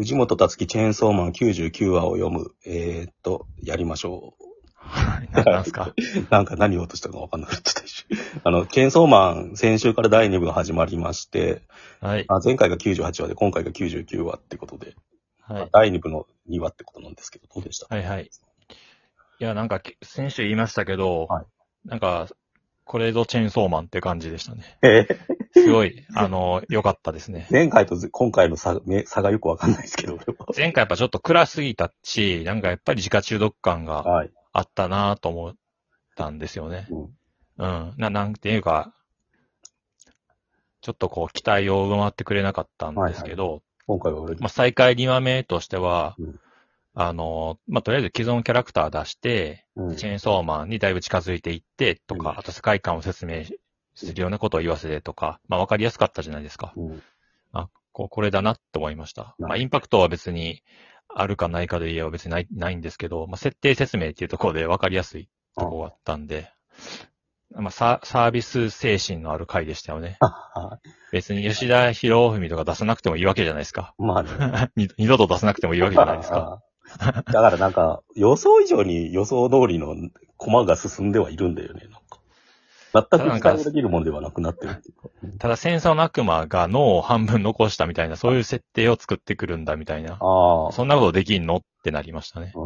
藤本達樹チェーンソーマン99話を読む。えー、っと、やりましょはい。ななんすか？う。なんか何を言おうとしたかわかんなくなってたし。あの、チェーンソーマン、先週から第2部が始まりまして、はい。あ前回が98話で、今回が99話ってことで、はい。第2部の2話ってことなんですけど、どうでした？はいはい。いや、なんか、き先週言いましたけど、はいなんか、これぞチェーンソーマンって感じでしたね。えーすごい、あの、良かったですね。前回と今回の差ね差がよくわかんないですけど、俺は前回やっぱちょっと暗すぎたし、なんかやっぱり自家中毒感がはい。あったなと思ったんですよね。うんうん。な、なんていうか、ちょっとこう、期待を上回ってくれなかったんですけど、今回は俺、まあ、再開2話目としては、うんあの、まあ、とりあえず既存キャラクター出して、うんチェーンソーマンにだいぶ近づいていってとか、うんあと世界観を説明するようなことを言わせてとか、まあ、わかりやすかったじゃないですか。うんあ、こうこれだなって思いました。まあ、インパクトは別にあるかないかで言えば別にないないんですけど、まあ、設定説明っていうところでわかりやすいところがあったんで、まあ、ササービス精神のある回でしたよね。は別に吉田博文とか出さなくてもいいわけじゃないですか。いまあね。二 二度と出さなくてもいいわけじゃないですか。だからなんか、予想以上に予想通りの駒が進んではいるんだよね、なんか。全く期待できるものではなくなってるっていうか。ただ戦争の悪魔が脳を半分残したみたいな、そういう設定を作ってくるんだみたいな。ああ。そんなことできんの？ってなりましたね。う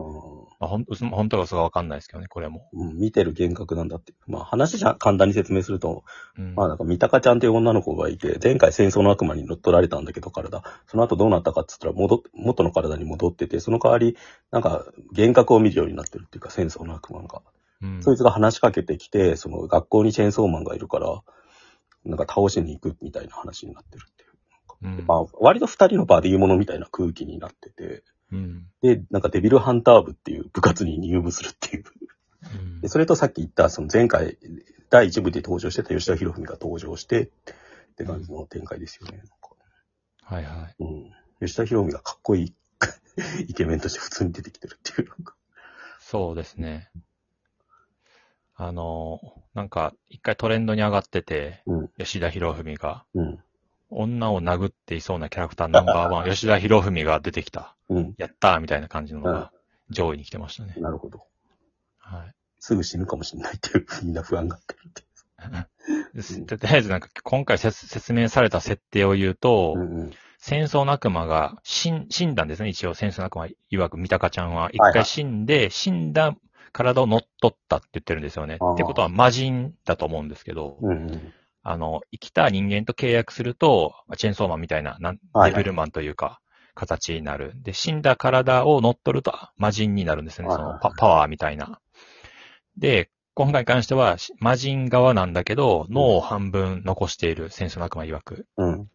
まあ、ほん嘘本当か嘘かわかんないですけどね、これも。んうん見てる幻覚なんだって。まあ話じゃ簡単に説明すると、うん。まあなんか三鷹ちゃんという女の子がいて、前回戦争の悪魔に乗っ取られたんだけど体、その後どうなったかっつったら戻っ、元の体に戻ってて、その代わり、なんか幻覚を見るようになってるっていうか戦争の悪魔が。うんそいつが話しかけてきて、その学校にチェーンソーマンがいるから、なんか倒しに行くみたいな話になってるっていう。うんまあ、割と二人のバディものみたいな空気になってて、うんで、なんかデビルハンター部っていう部活に入部するっていう。うんでそれとさっき言った、その前回、第一部で登場してた吉田博文が登場して、って感じの展開ですよね。なんかはいはい。うん。吉田博文がかっこいい イケメンとして普通に出てきてるっていう。なんかそうですね。あの、なんか、一回トレンドに上がってて、うん吉田博文が、うん。女を殴っていそうなキャラクターナンバーワン、吉田博文が出てきた。うん。やったーみたいな感じのが上位に来てましたね。なるほど。はい。すぐ死ぬかもしれないっていう、みんな不安がってるってとりあえずなんか今回説説明された設定を言うと、うんうん。戦争の悪魔が死ん死んだんですね。一応戦争の悪魔曰く三鷹ちゃんは一回はいはい死んで、死んだ体を乗っ取ったって言ってるんですよね。あーってことは魔人だと思うんですけど、うんうん。あの、生きた人間と契約すると、チェーンソーマンみたいな、なんはいはいデビルマンというか、形になる。で、死んだ体を乗っ取ると魔人になるんですね。そはいはいのパパワーみたいな。で、今回に関しては、し魔人側なんだけど、脳を半分残している戦争の悪魔曰く。うん。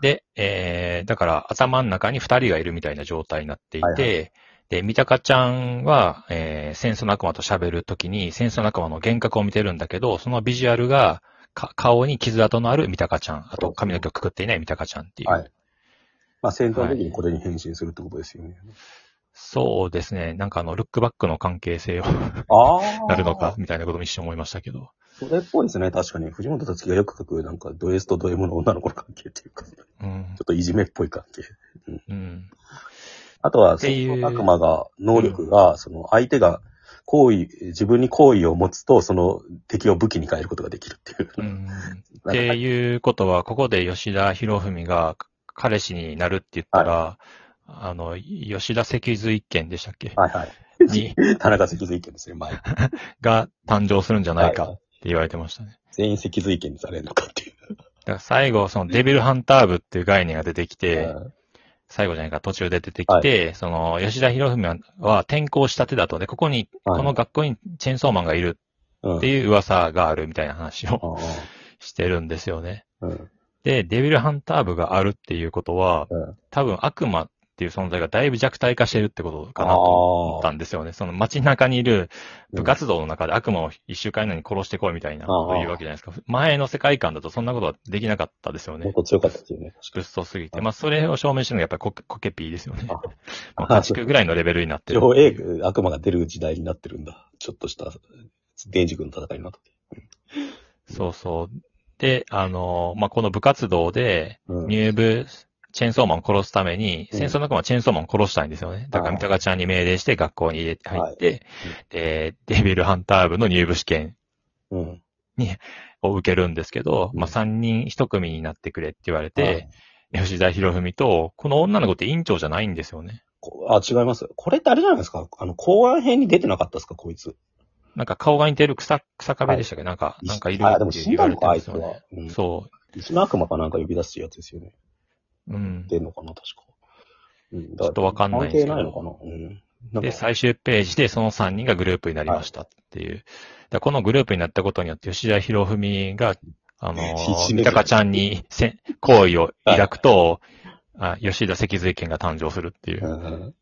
で、えー、だから頭の中に二人がいるみたいな状態になっていて、はいで、三鷹ちゃんは、えー、戦争の悪魔と喋るときに、戦争の悪魔の幻覚を見てるんだけど、そのビジュアルが、か顔に傷跡のある三鷹ちゃん、あと髪の毛をくくっていない三鷹ちゃんっていう。はいまあ戦闘の時にこれに変身するってことですよね。そうですね。なんかあの、ルックバックの関係性をああ。なるのか、みたいなことも一瞬思いましたけど。それっぽいですね、確かに。藤本達樹がよく書く、なんか、ド S とド M の女の子の関係っていうか、ちょうん。っといじめっぽい関係。うん。あとは、その悪魔が、能力が、その、相手が、行為、自分に好意を持つと、その敵を武器に変えることができるっていう。うん。っていうことは、ここで吉田博文が彼氏になるって言ったら、あの、吉田脊髄一件でしたっけ？はいはい。に、田中脊髄意見ですね、前。が誕生するんじゃないかはって言われてましたね。全員脊髄意見にされるのかっていう。だから最後、そのデビルハンター部っていう概念が出てきて、うん最後じゃないか、途中で出てきて、その、吉田博文は転校したてだと、で、ここに、はいこの学校にチェーンソーマンがいるうん。っていう噂があるみたいな話をうしてるんですよね。んうん。で、デビルハンター部があるっていうことは、うん。多分悪魔っていう存在がだいぶ弱体化してるってことかなと思ったんですよね。その街中にいる部活動の中で悪魔を一週間以内に殺してこいみたいな、ああそういうわけじゃないですか。前の世界観だとそんなことはできなかったですよね。もっと強かったっていうね。グッソすぎて。まあ、それを証明してるのがやっぱりコケコケピーですよね。あまあ家畜ぐらいのレベルになってる。上映悪魔が出る時代になってるんだ。ちょっとした、電磁軍の戦いになってて。そうそう。で、あの、まあ、この部活動でうん。入部チェーンソーマンを殺すために、うん戦争の悪魔はチェーンソーマンを殺したいんですよね。だから、はい三鷹ちゃんに命令して学校に入れて入って、はいで、デビルハンター部の入部試験うん。を受けるんですけど、うんまあ、三人一組になってくれって言われて、吉田博文と、この女の子って委員長じゃないんですよね。こあ、違います。これってあれじゃないですか？あの、公安編に出てなかったですか？こいつ。なんか顔が似てる草、草壁でしたっけ、なんか、なんかいるって言われてですよね。。うん。そうちの悪魔かなんか呼び出すやつですよね。う。うん。出んのかな、確か。うん。ちょっとわかんないんですけど関係ないのかな？うん。なんで、か、最終ページでその3人がグループになりましたっていう。でこのグループになったことによって、吉田博文が、あのー、必死で三鷹ちゃんにせ好意を抱くと、あ吉田脊髄剣が誕生するっていうう。ん。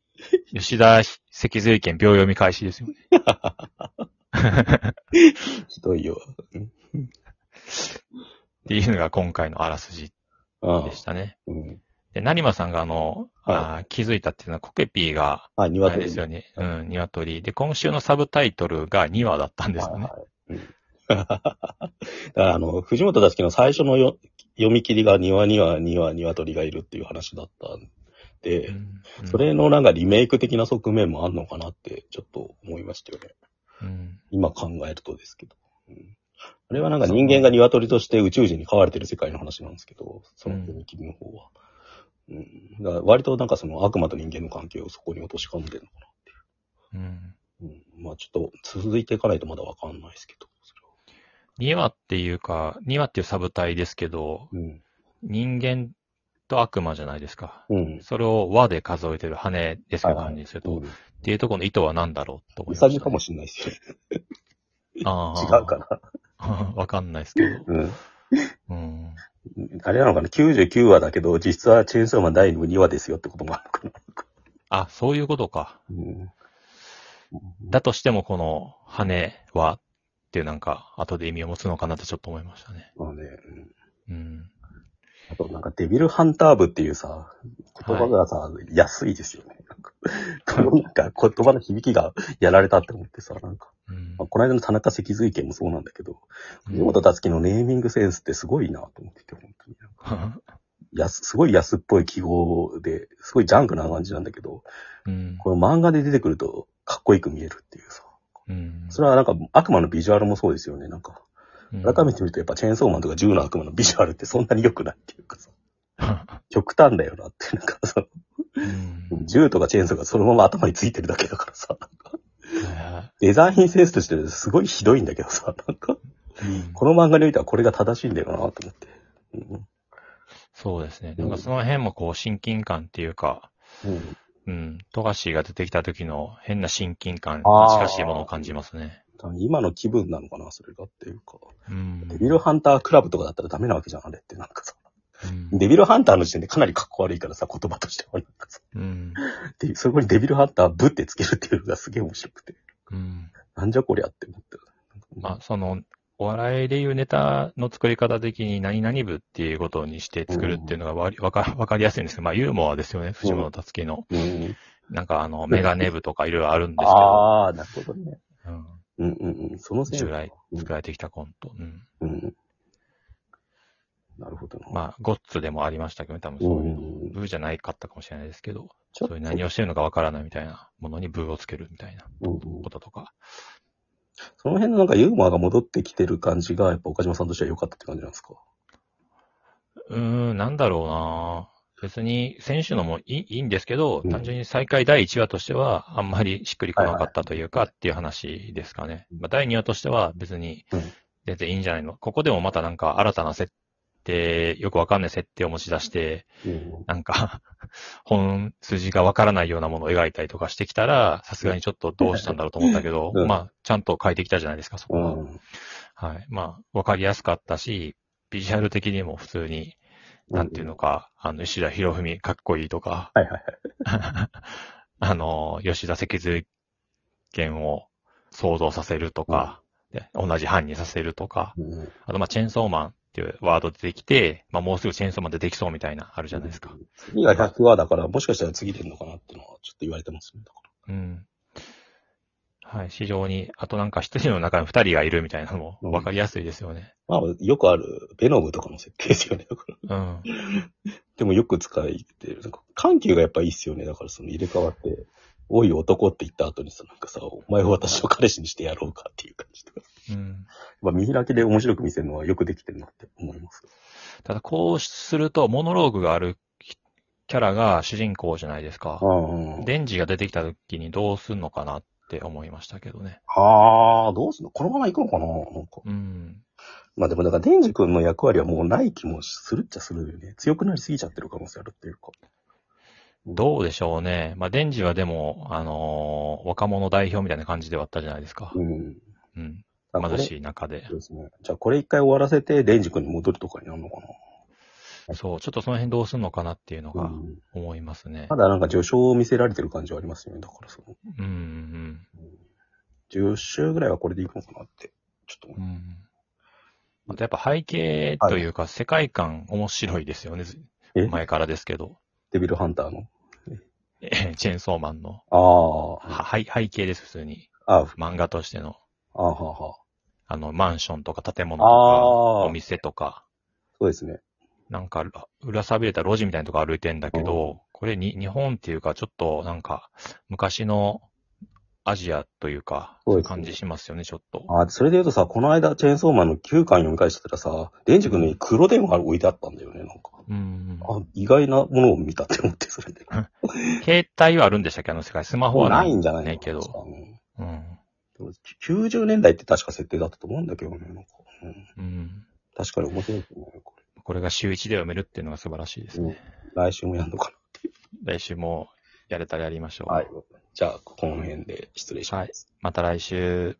吉田脊髄剣秒読み開始ですよね。ひどいよ。っていうのが今回のあらすじうんでしたね。うん。で、成馬さんがあの、はあー気づいたっていうのは、コケピーが、あ、あ鶏れですよね。うん、鶏。で、今週のサブタイトルが2話だったんですよね。はいはいうん あの、藤本たちの最初のよ読み切りが庭には庭、鶏がいるっていう話だったんで、うんうんそれのなんかリメイク的な側面もあんのかなってちょっと思いましたよね。うん今考えるとですけど。うん、あれはなんか人間が鶏として宇宙人に飼われてる世界の話なんですけど、その読み切りの方は。うん。だから割となんかその悪魔と人間の関係をそこに落とし込んでるのかなってうんいう。うん。まあちょっと続いていかないとまだわかんないですけど。そ2話っていうか、2話っていうサブ隊ですけど、れは人間と悪魔じゃないですか。うん。うん。それを和で数えてる羽ですけど、感じですっていうところの意図は何だろうと思ういました、さぎかもしれないですよね。あ 違あうかな。な。わかんないですけど。うん。うん。あれなのかな ?99 話だけど、実質はチェーンソーマン第2部2話ですよってこともあるのかなあ、そういうことか。うん。だとしてもこの羽はっていうなんか、後で意味を持つのかなってちょっと思いましたね。まあね、うんうん。あとなんかデビルハンター部っていうさ、言葉がさ、安いですよね。なんかこのなんか言葉の響きがやられたって思ってさ、なんか、うんまあ、この間の田中脊髄剣もそうなんだけど、うん藤本達樹のネーミングセンスってすごいなと思ってて、本当に。安、すごい安っぽい記号で、すごいジャンクな感じなんだけど、うん。この漫画で出てくるとかっこよく見えるっていうさ。うん。それはなんか悪魔のビジュアルもそうですよね。なんか、うん改めて見るとやっぱチェーンソーマンとか銃の悪魔のビジュアルってそんなに良くないっていうかさ、極端だよなって、なんかその、うん。銃とかチェーンソーがそのまま頭についてるだけだからさ、なんかね。デザインセンスとしてすごいひどいんだけどさ、なんか、うん。この漫画においてはこれが正しいんだよなと思って。うん。そうですね。なんかその辺もこう親近感っていうか、うん。うん、富樫が出てきた時の変な親近感近しいものを感じますね。今の気分なのかな、それがっていうか。うん。デビルハンタークラブとかだったらダメなわけじゃん、あれってなんかさ。うんデビルハンターの時点でかなり格好悪いからさ、言葉としては。なんかさうん。で、そこにデビルハンターブってつけるっていうのがすげえ面白くて。うん。なんじゃこりゃって思って。まあ、その、お笑いでいうネタの作り方的に何々部っていうことにして作るっていうのがわかわかりやすいんですけど、まあユーモアですよね、藤本達樹の。うん。なんかあの、メガネ部とかいろいろあるんですけど、ああ、なるほどね。うん、うんうんうん。そのせい従来作られてきたコント。うん。うん。なるほどな。まあ、ゴッツでもありましたけど、多分うそういう、ん。ブーじゃないかったかもしれないですけど、ちょっとそういう何をしてるのかわからないみたいなものにブーをつけるみたいなうんうんこととか。その辺のなんかユーモアが戻ってきてる感じが、やっぱ岡島さんとしては良かったって感じなんですか？うーん、なんだろうな別に、選手のもいいいいんですけど、うん単純に再開第1話としては、あんまりしっくりこなかったというか、っていう話ですかね。まあ、第2話としては別にうん、全然いいんじゃないの。ここでもまたなんか新たな設定、よくわかんない設定を持ち出して、うん。なんか、本筋がわからないようなものを描いたりとかしてきたら、さすがにちょっとどうしたんだろうと思ったけど、うんまあ、ちゃんと書いてきたじゃないですか、そこは。うん。はい。まあ、わかりやすかったし、ビジュアル的にも普通に、なんていうのか、あの、石田博文かっこいいとか、はいはいはい。あの、吉田脊髄剣を想像させるとか、で同じ犯にさせるとか、うんあと、まあ、チェーンソーマンっていうワード出てきて、まあ、もうすぐチェーンソーマン出てきそうみたいな、あるじゃないですか。次が100話だから、もしかしたら次出るのかなっていうのはちょっと言われてますね。だかうん。はい、非常に、あとなんか一人の中に二人がいるみたいなのも分かりやすいですよね。まあ、よくある、ベノムとかの設定ですよね。だからうん。でもよく使いてる。なんか緩急がやっぱいいっすよね。だからその入れ替わって、おい男って言った後にさ、なんかさ、お前を私の彼氏にしてやろうかっていう感じとか。うん。まあ見開きで面白く見せるのはよくできてるなって思います。ただこうすると、モノローグがあるキャラが主人公じゃないですか。あデンジが出てきた時にどうすんのかなって思いましたけどね。ああ、どうすんの？このまま行くのかななんか。うん。まあでも、だから、デンジ君の役割はもうない気もするっちゃするよね。強くなりすぎちゃってる可能性あるっていうか。どうでしょうね。まあ、デンジはでも、あのー若者代表みたいな感じではあったじゃないですか。うん。うん。貧しい中でそ。うですね。じゃあ、これ一回終わらせて、デンジ君に戻るとかになるのかな。そう、ちょっとその辺どうすんのかなっていうのがうん。思いますねま。だなんか序章を見せられてる感じはありますよね。だからその、うん、うん、10週ぐらいはこれでいくのかなって。ちょっと思う。うん。あとやっぱ背景というか、世界観面白いですよね。ずえ？前からですけど。デビルハンターの？えチェーンソーマンの。ああ。は背背景です、普通に。ああ、漫画としての。ああ、はあ、はあ。あの、マンションとか建物とか、あおあ、店とか、そうですね。なんか、ら裏さびれた路地みたいなとこ歩いてんだけど、これに、日本っていうか、ちょっとなんか、昔のアジアというか、そうですね感じしますよね、ちょっと。あそれで言うとさ、この間、チェーンソーマンの9巻読み返してたらさ、デンジ君に黒電話が置いてあったんだよね、なんか。うん。あ、意外なものを見たって思って、それで。携帯はあるんでしたっけ？あの世界。スマホはないんじゃないけど。うんうん。でも90年代って確か設定だったと思うんだけどね、なんか。うん、うん。確かに面白いですね、ここれが週一で読めるっていうのが素晴らしいですね。れ。来週もやるのか来週もやれたらやりましょう。な。はい。じゃあ、この辺で失礼します。また来週。